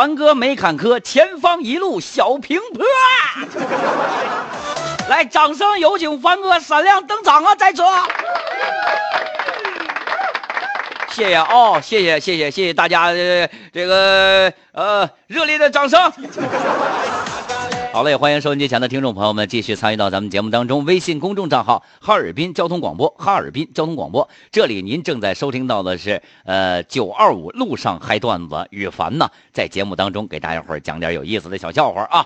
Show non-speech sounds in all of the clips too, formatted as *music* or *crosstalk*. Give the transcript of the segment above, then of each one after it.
凡哥没坎坷，前方一路小平坡。来，掌声有请凡哥闪亮登场啊！在车。谢谢啊，谢谢谢谢谢谢大家的这个呃热烈的掌声。好嘞，欢迎收音机前的听众朋友们继续参与到咱们节目当中。微信公众账号哈尔滨交通广播，哈尔滨交通广播，这里您正在收听到的是呃九二五路上嗨段子，羽凡呢在节目当中给大家伙讲点有意思的小笑话啊。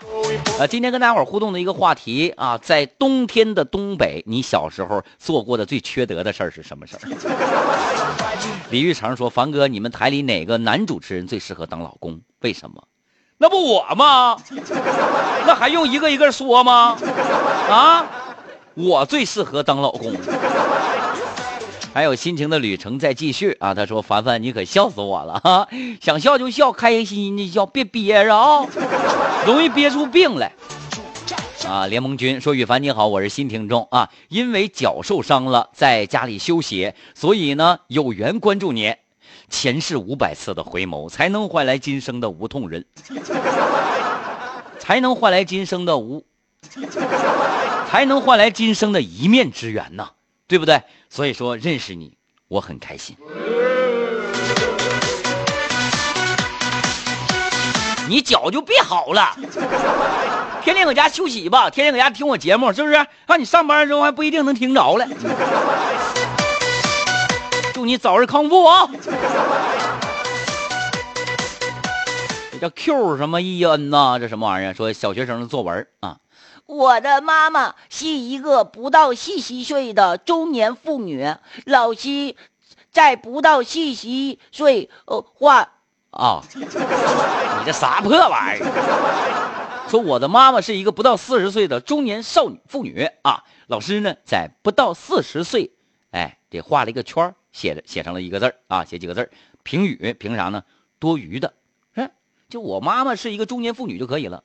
呃，今天跟大家伙互动的一个话题啊，在冬天的东北，你小时候做过的最缺德的事儿是什么事儿？李玉成说：“凡哥，你们台里哪个男主持人最适合当老公？为什么？”那不我吗？那还用一个一个说吗？啊，我最适合当老公。还有心情的旅程在继续啊！他说：“凡凡，你可笑死我了哈！想笑就笑，开开心心的笑，别憋着啊，容易憋出病来。”啊，联盟军说：“羽凡你好，我是新听众啊，因为脚受伤了，在家里休息，所以呢有缘关注你。”前世五百次的回眸，才能换来今生的无痛人，才能换来今生的无，才能换来今生的一面之缘呐，对不对？所以说认识你，我很开心。你脚就别好了，天天搁家休息吧，天天搁家听我节目，是不是？让你上班之后还不一定能听着了。祝你早日康复啊！*laughs* 这叫 Q 什么 E N 呐？这什么玩意儿？说小学生的作文啊。我的妈妈是一个不到四十岁的中年妇女，老师在不到四十岁呃画啊，你这啥破玩意儿？说我的妈妈是一个不到四十岁的中年少女妇女啊，老师呢在不到四十岁，哎，给画了一个圈儿。写的写成了一个字啊，写几个字评语评啥呢？多余的，就我妈妈是一个中年妇女就可以了，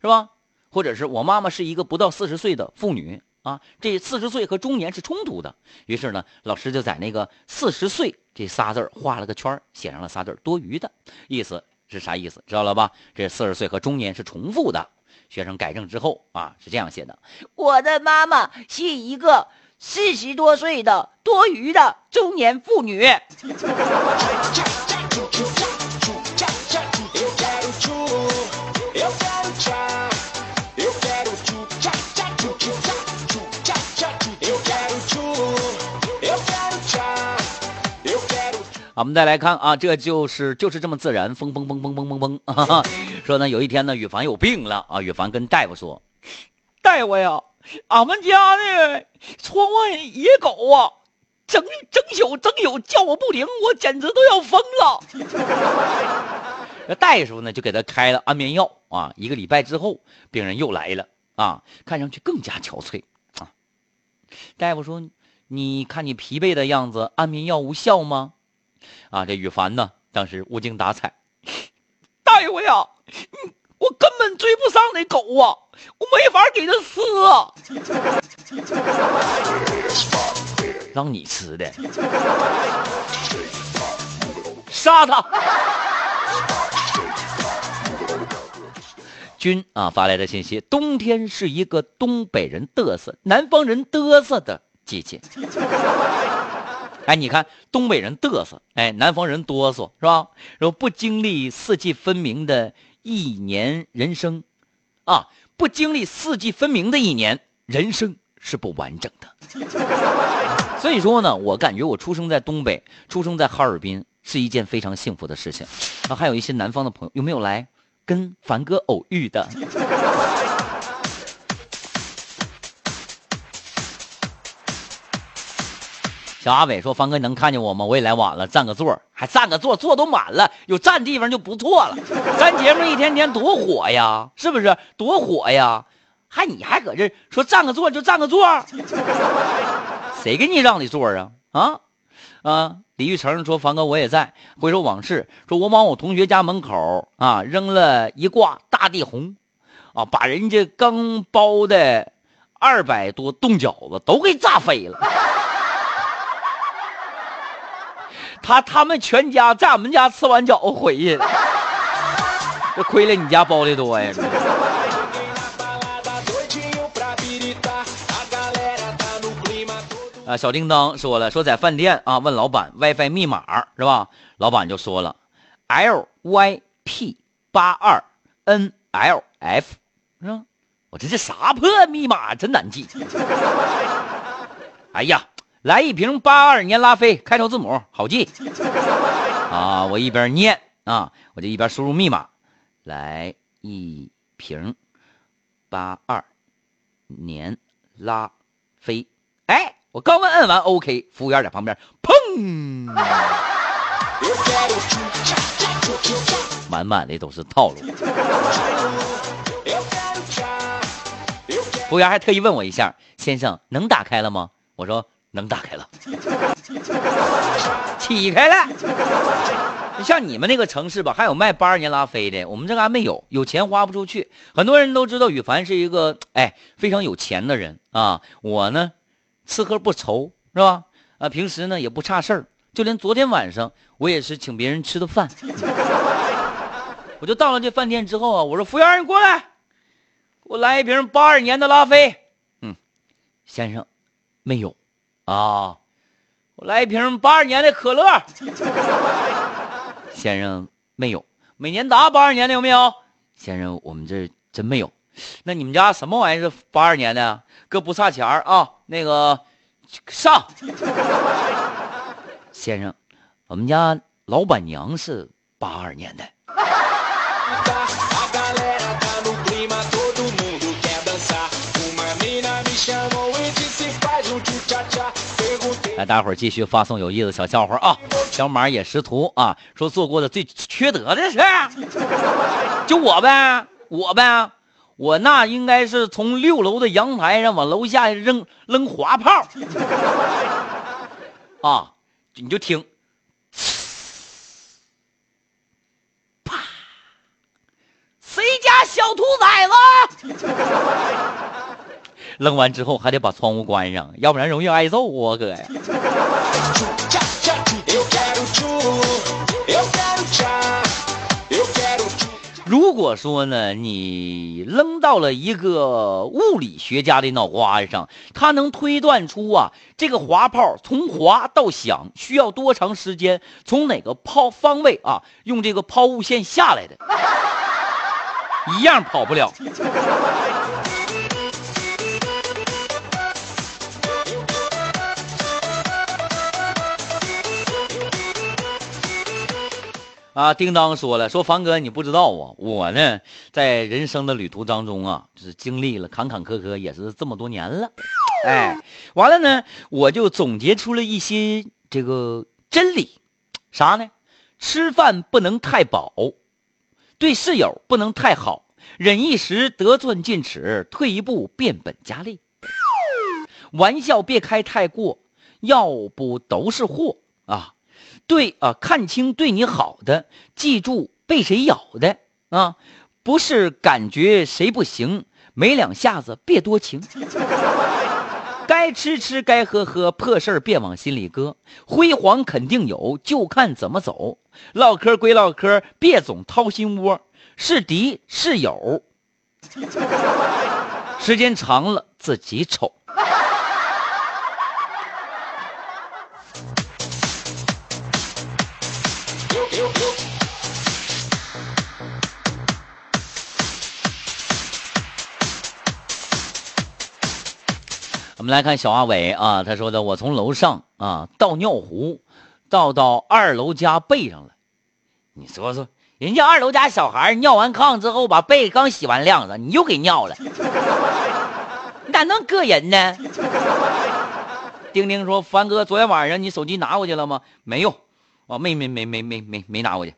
是吧？或者是我妈妈是一个不到四十岁的妇女啊，这四十岁和中年是冲突的。于是呢，老师就在那个四十岁这仨字画了个圈写上了仨字多余的，意思是啥意思？知道了吧？这四十岁和中年是重复的。学生改正之后啊，是这样写的：我的妈妈是一个。四十多岁的多余的中年妇女。我们再来看啊，这就是就是这么自然，嘣嘣嘣嘣嘣嘣嘣。说呢，有一天呢，羽凡有病了啊，羽凡跟大夫说：“大夫呀。”俺们家的窗外野狗啊，整整宿整宿叫我不停，我简直都要疯了。*laughs* 那大夫呢，就给他开了安眠药啊。一个礼拜之后，病人又来了啊，看上去更加憔悴啊。大夫说：“你看你疲惫的样子，安眠药无效吗？”啊，这羽凡呢，当时无精打采。大夫呀。我根本追不上那狗啊！我没法给它吃啊！让你吃的，杀他！君啊发来的信息：冬天是一个东北人嘚瑟、南方人嘚瑟的季节。哎，你看东北人嘚瑟，哎，南方人哆嗦，是吧？然后不经历四季分明的。一年人生，啊，不经历四季分明的一年，人生是不完整的。*laughs* 所以说呢，我感觉我出生在东北，出生在哈尔滨是一件非常幸福的事情。啊，还有一些南方的朋友有没有来跟凡哥偶遇的？小阿伟说：“方哥，你能看见我吗？我也来晚了，占个座，还占个座，座都满了，有占地方就不错了。咱节目一天天多火呀，是不是？多火呀！还你还搁这说占个座就占个座，*laughs* 谁给你让的座啊？啊啊！”李玉成说：“方哥，我也在。回首往事，说我往我同学家门口啊扔了一挂大地红，啊，把人家刚包的二百多冻饺子都给炸飞了。”他他们全家在俺们家吃完饺子回去了。*laughs* 这亏了你家包的多呀。啊，小叮当说了，说在饭店啊，问老板 WiFi 密码是吧？老板就说了，LYP 八二 NLF 是吧？我这这啥破密码，真难记。*laughs* 哎呀，来一瓶八二年拉菲，开头字母好记。啊，我一边念啊，我就一边输入密码，来一瓶八二年拉菲。哎，我刚刚摁完 OK，服务员在旁边，砰，满满的都是套路。服务员还特意问我一下：“先生，能打开了吗？”我说：“能打开了，起开了。”像你们那个城市吧，还有卖八二年拉菲的，我们这嘎没有，有钱花不出去。很多人都知道羽凡是一个哎非常有钱的人啊，我呢。吃喝不愁是吧？啊，平时呢也不差事儿，就连昨天晚上我也是请别人吃的饭。我就到了这饭店之后啊，我说服务员你过来，给我来一瓶八二年的拉菲。嗯，先生，没有啊。我来一瓶八二年的可乐。*laughs* 先生，没有。美年达八二年的有没有？先生，我们这真没有。那你们家什么玩意是八二年的？哥不差钱啊，那个上 *laughs* 先生，我们家老板娘是八二年的。*laughs* 来，大伙儿继续发送有意思的小笑话啊！小马也识图啊，说做过的最缺德的事，就我呗，我呗。我那应该是从六楼的阳台上往楼下扔扔滑炮，啊，你就听，啪，谁家小兔崽子？扔完之后还得把窗户关上，要不然容易挨揍啊，哥呀。如果说呢，你扔到了一个物理学家的脑瓜子上，他能推断出啊，这个滑炮从滑到响需要多长时间，从哪个抛方位啊，用这个抛物线下来的，*laughs* 一样跑不了。啊，叮当说了，说凡哥你不知道啊，我呢在人生的旅途当中啊，就是经历了坎坎坷坷，也是这么多年了。哎，完了呢，我就总结出了一些这个真理，啥呢？吃饭不能太饱，对室友不能太好，忍一时得寸进尺，退一步变本加厉。玩笑别开太过，要不都是祸。对啊，看清对你好的，记住被谁咬的啊！不是感觉谁不行，没两下子别多情。该吃吃，该喝喝，破事儿别往心里搁。辉煌肯定有，就看怎么走。唠嗑归唠嗑，别总掏心窝。是敌是友，*laughs* 时间长了自己丑。我们来看小阿伟啊，他说的：“我从楼上啊倒尿壶，倒到二楼家背上了。你说说，人家二楼家小孩尿完炕之后，把被刚洗完晾着，你又给尿了，你咋能膈人呢？”丁丁说：“凡哥，昨天晚上你手机拿过去了吗？没有，啊，没没没没没没没拿过去。”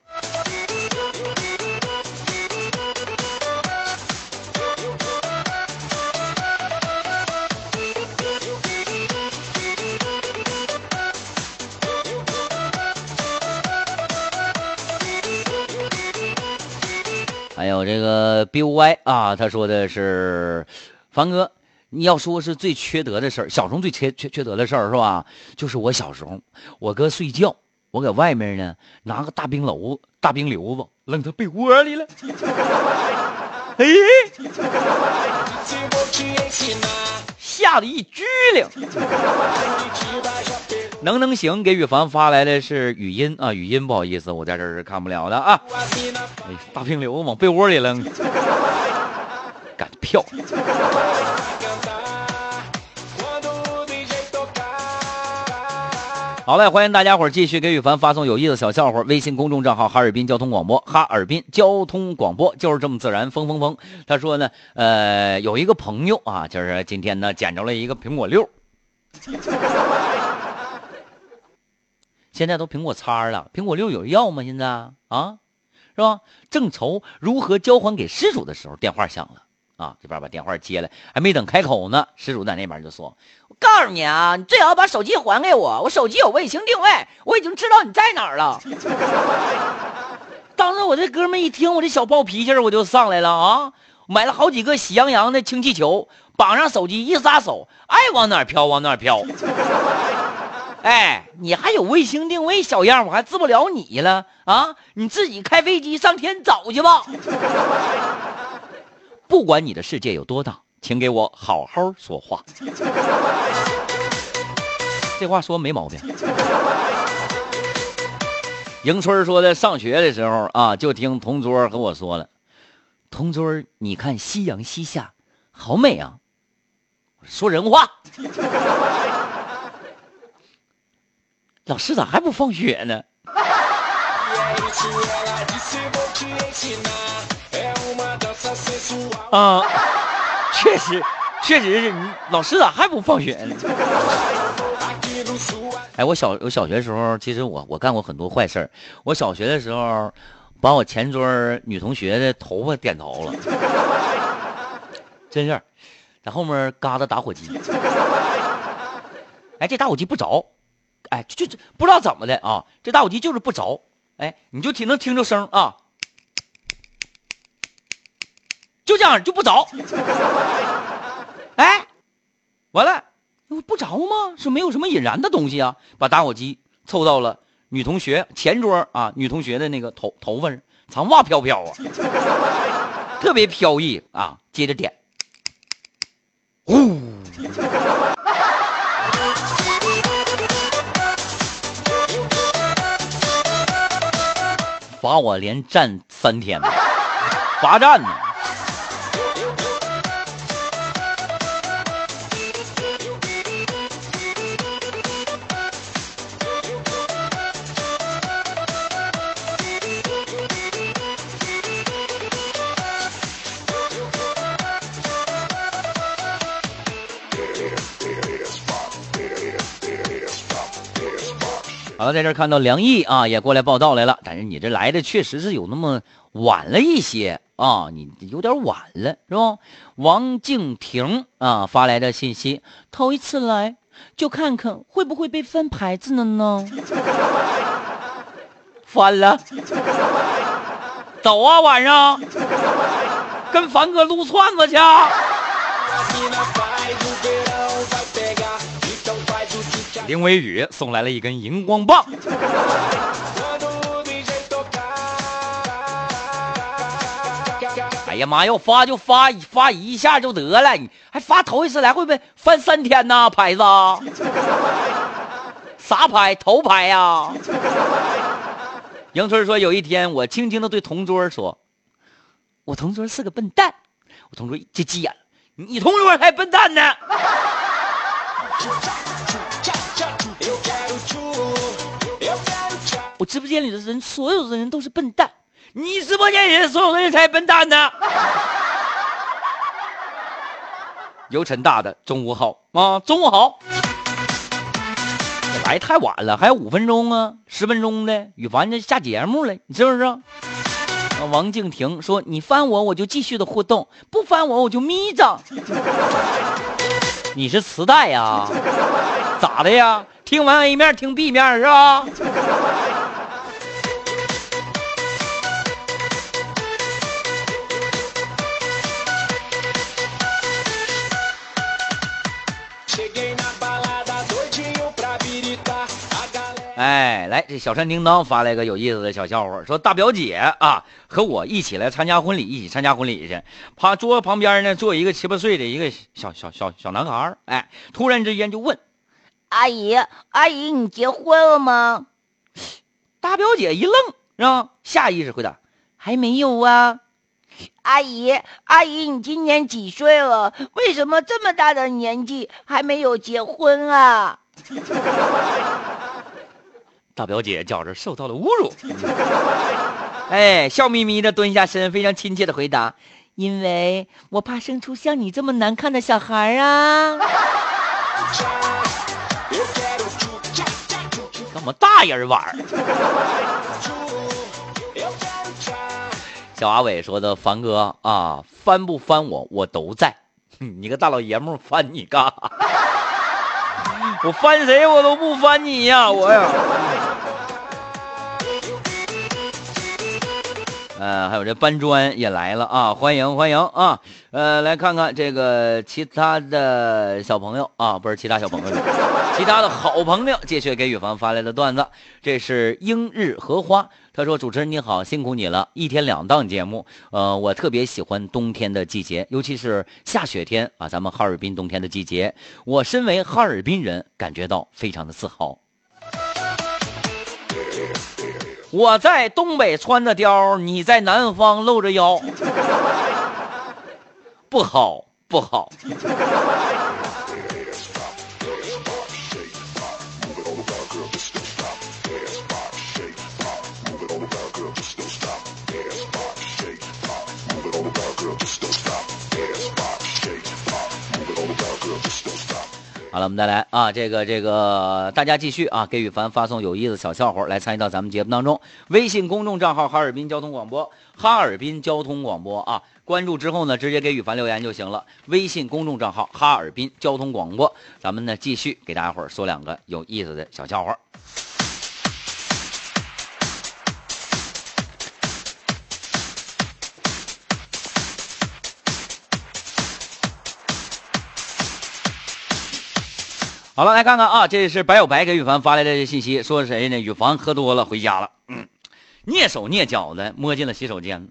这个 B O Y 啊，他说的是，凡哥，你要说是最缺德的事儿，小时候最缺缺缺德的事儿是吧？就是我小时候，我哥睡觉我搁外面呢，拿个大冰篓、大冰溜子扔他被窝里了。哎，吓得一激灵。能能行，给雨凡发来的是语音啊，语音不好意思，我在这是看不了的啊。哎，大冰溜子往被窝里扔，干得漂亮。好嘞，欢迎大家伙继续给雨凡发送有意思小笑话。微信公众账号哈尔滨交通广播，哈尔滨交通广播就是这么自然，风风风。他说呢，呃，有一个朋友啊，就是今天呢捡着了一个苹果六，现在都苹果叉了，苹果六有人要吗？现在啊，是吧？正愁如何交还给失主的时候，电话响了。啊，这边把电话接了，还没等开口呢，失主在那边就说：“我告诉你啊，你最好把手机还给我，我手机有卫星定位，我已经知道你在哪儿了。*laughs* ”当时我这哥们一听，我这小暴脾气我就上来了啊！买了好几个喜羊羊的氢气球，绑上手机一撒手，爱往哪飘往哪飘。哎，你还有卫星定位，小样，我还治不了你了啊！你自己开飞机上天找去吧。*laughs* 不管你的世界有多大，请给我好好说话。这话说没毛病。迎春说的，上学的时候啊，就听同桌和我说了：“同桌，你看夕阳西下，好美啊。”说人话。老师咋还不放学呢？啊，确实，确实是你老师咋还不放学呢？哎，我小我小学时候，其实我我干过很多坏事我小学的时候，把我前桌女同学的头发点着了，真事，在后面嘎达打火机。哎，这打火机不着，哎，就就不知道怎么的啊，这打火机就是不着。哎，你就听能听着声啊。就这样就不着，哎，完了，不着吗？是没有什么引燃的东西啊？把打火机凑到了女同学前桌啊，女同学的那个头头发上，长发飘飘啊，特别飘逸啊。接着点，呼，罚我连站三天，罚站呢。然后，在这看到梁毅啊，也过来报道来了。但是你这来的确实是有那么晚了一些啊，你有点晚了，是吧？王静婷啊发来的信息，头一次来就看看会不会被翻牌子了呢？*laughs* 翻了，走啊，晚上跟凡哥撸串子去。林伟宇送来了一根荧光棒。哎呀妈！要发就发发一下就得了，你还发头一次来会不会翻三天呢？牌子？*laughs* 啥牌？头牌呀？*laughs* 迎春说：“有一天，我轻轻的对同桌说，我同桌是个笨蛋。我同桌就急眼了，你同桌还笨蛋呢？” *laughs* 我直播间里的人，所有的人都是笨蛋。你直播间里的所有的人才笨蛋呢。油尘大的，中午好啊，中午好。来太晚了，还有五分钟啊，十分钟的。羽凡这下节目了，你是不是？王静婷说：“你翻我，我就继续的互动；不翻我，我就眯着。”你是磁带呀？咋的呀？听完 A 面听 B 面是吧？哎，来，这小山叮当发来个有意思的小笑话，说大表姐啊和我一起来参加婚礼，一起参加婚礼去。趴桌旁边呢坐一个七八岁的一个小小小小男孩哎，突然之间就问阿姨：“阿姨，你结婚了吗？”大表姐一愣，是吧？下意识回答：“还没有啊。”阿姨，阿姨，你今年几岁了？为什么这么大的年纪还没有结婚啊？*laughs* 大表姐觉着受到了侮辱，*laughs* 哎，笑眯眯的蹲下身，非常亲切的回答：“因为我怕生出像你这么难看的小孩啊。*laughs* ”怎么大人玩？小阿伟说的：“凡哥啊，翻不翻我，我都在。*laughs* 你个大老爷们翻你干啥？*laughs* 我翻谁我都不翻你呀，我呀。*laughs* ”呃，还有这搬砖也来了啊！欢迎欢迎啊！呃，来看看这个其他的小朋友啊，不是其他小朋友，其他的好朋友，继续给雨凡发来的段子。这是英日荷花，他说：“主持人你好，辛苦你了，一天两档节目。呃，我特别喜欢冬天的季节，尤其是下雪天啊，咱们哈尔滨冬天的季节，我身为哈尔滨人，感觉到非常的自豪。”我在东北穿着貂，你在南方露着腰，不好不好。好了，我们再来啊！这个这个，大家继续啊，给羽凡发送有意思小笑话来参与到咱们节目当中。微信公众账号哈尔滨交通广播，哈尔滨交通广播啊，关注之后呢，直接给羽凡留言就行了。微信公众账号哈尔滨交通广播，咱们呢继续给大家伙说两个有意思的小笑话。好了，来看看啊，这是白小白给羽凡发来的信息，说谁呢？羽凡喝多了回家了，嗯，蹑手蹑脚的摸进了洗手间，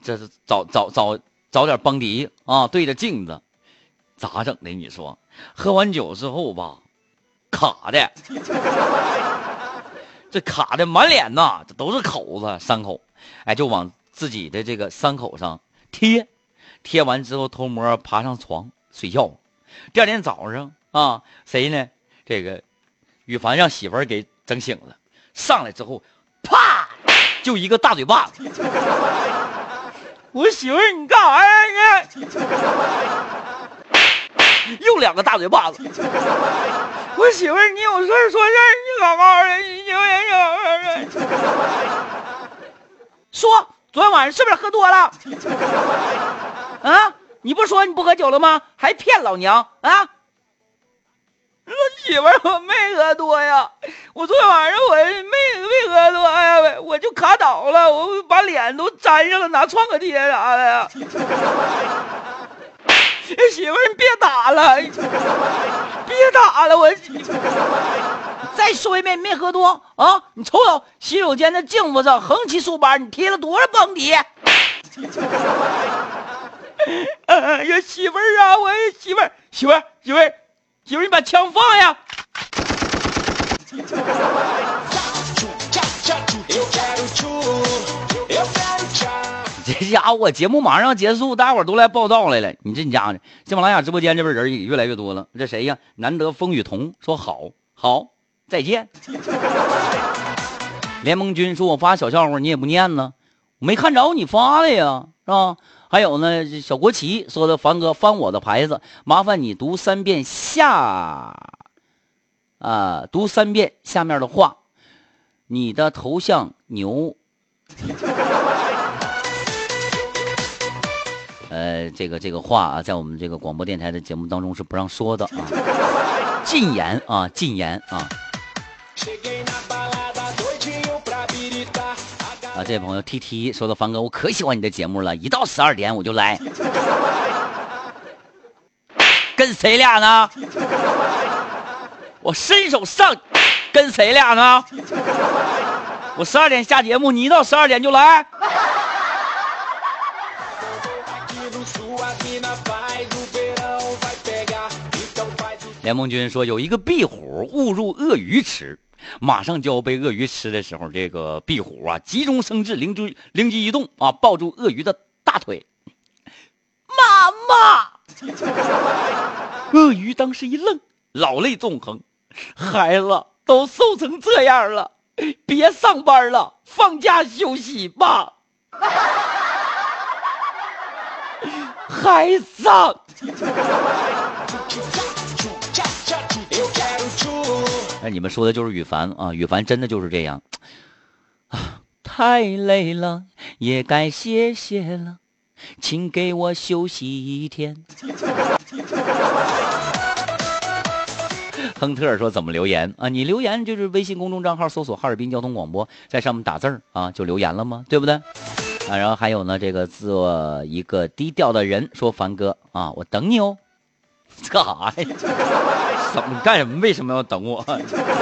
这是找找找找点邦迪啊，对着镜子，咋整的？你说，喝完酒之后吧，卡的，*laughs* 这卡的满脸呐，这都是口子，伤口，哎，就往自己的这个伤口上贴，贴完之后偷摸爬上床睡觉，第二天早上。啊，谁呢？这个羽凡让媳妇儿给整醒了，上来之后，啪，就一个大嘴巴子。我媳妇儿，你干啥呀？你又两个大嘴巴子。我媳妇儿，你有事说事儿，你好好的，你有人有人。说，昨天晚上是不是喝多了？啊，你不说你不喝酒了吗？还骗老娘啊？我媳妇儿，我没喝多呀，我昨天晚上我没没喝多呀，我就卡倒了，我把脸都粘上了，拿创可贴啥的呀。*laughs* 媳妇儿，你别打了，别打了，我。*laughs* 再说一遍，没喝多啊？你瞅瞅洗手间的镜子上，横七竖八，你贴了多少蹦迪？*laughs* 哎呀，媳妇儿啊，我媳妇儿，媳妇儿，媳妇儿。媳妇，你把枪放下！*laughs* 这家伙，我节目马上要结束，大伙都来报道来了。你这家伙，喜马拉雅直播间这边人也越来越多了。这谁呀？难得风雨同说好好再见。*laughs* 联盟军说：“我发小笑话，你也不念呢，我没看着你发的呀，是吧？”还有呢，小国旗说的凡哥翻我的牌子，麻烦你读三遍下，啊，读三遍下面的话，你的头像牛，*laughs* 呃，这个这个话啊，在我们这个广播电台的节目当中是不让说的啊，禁言啊，禁言啊。啊，这位朋友 T T 说的，方哥，我可喜欢你的节目了，一到十二点我就来。*laughs* 跟谁俩呢？*laughs* 我伸手上跟谁俩呢？我十二点下节目，你一到十二点就来。*laughs* 联盟军说，有一个壁虎误入鳄鱼池，马上就要被鳄鱼吃的时候，这个壁虎啊急中生智，灵机灵机一动啊，抱住鳄鱼的大腿。妈妈，*laughs* 鳄鱼当时一愣，老泪纵横，孩子都瘦成这样了，别上班了，放假休息吧。*laughs* 孩子。*laughs* 哎，你们说的就是羽凡啊！羽凡真的就是这样啊！太累了，也该歇歇了，请给我休息一天。亨特说怎么留言啊？你留言就是微信公众账号搜索哈尔滨交通广播，在上面打字儿啊，就留言了吗？对不对？啊，然后还有呢，这个做一个低调的人说凡哥啊，我等你哦。*laughs* 干啥呀？怎么干什么？为什么要等我？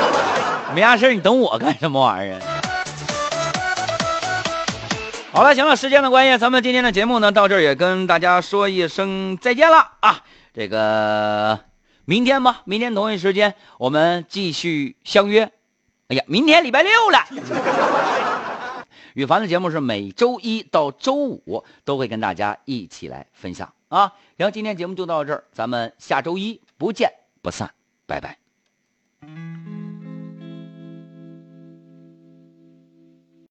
*laughs* 没啥事你等我干什么玩意儿？好了，行了，时间的关系，咱们今天的节目呢，到这儿也跟大家说一声再见了啊！这个明天吧，明天同一时间我们继续相约。哎呀，明天礼拜六了。羽凡的节目是每周一到周五都会跟大家一起来分享啊。然后今天节目就到这儿，咱们下周一不见不散，拜拜。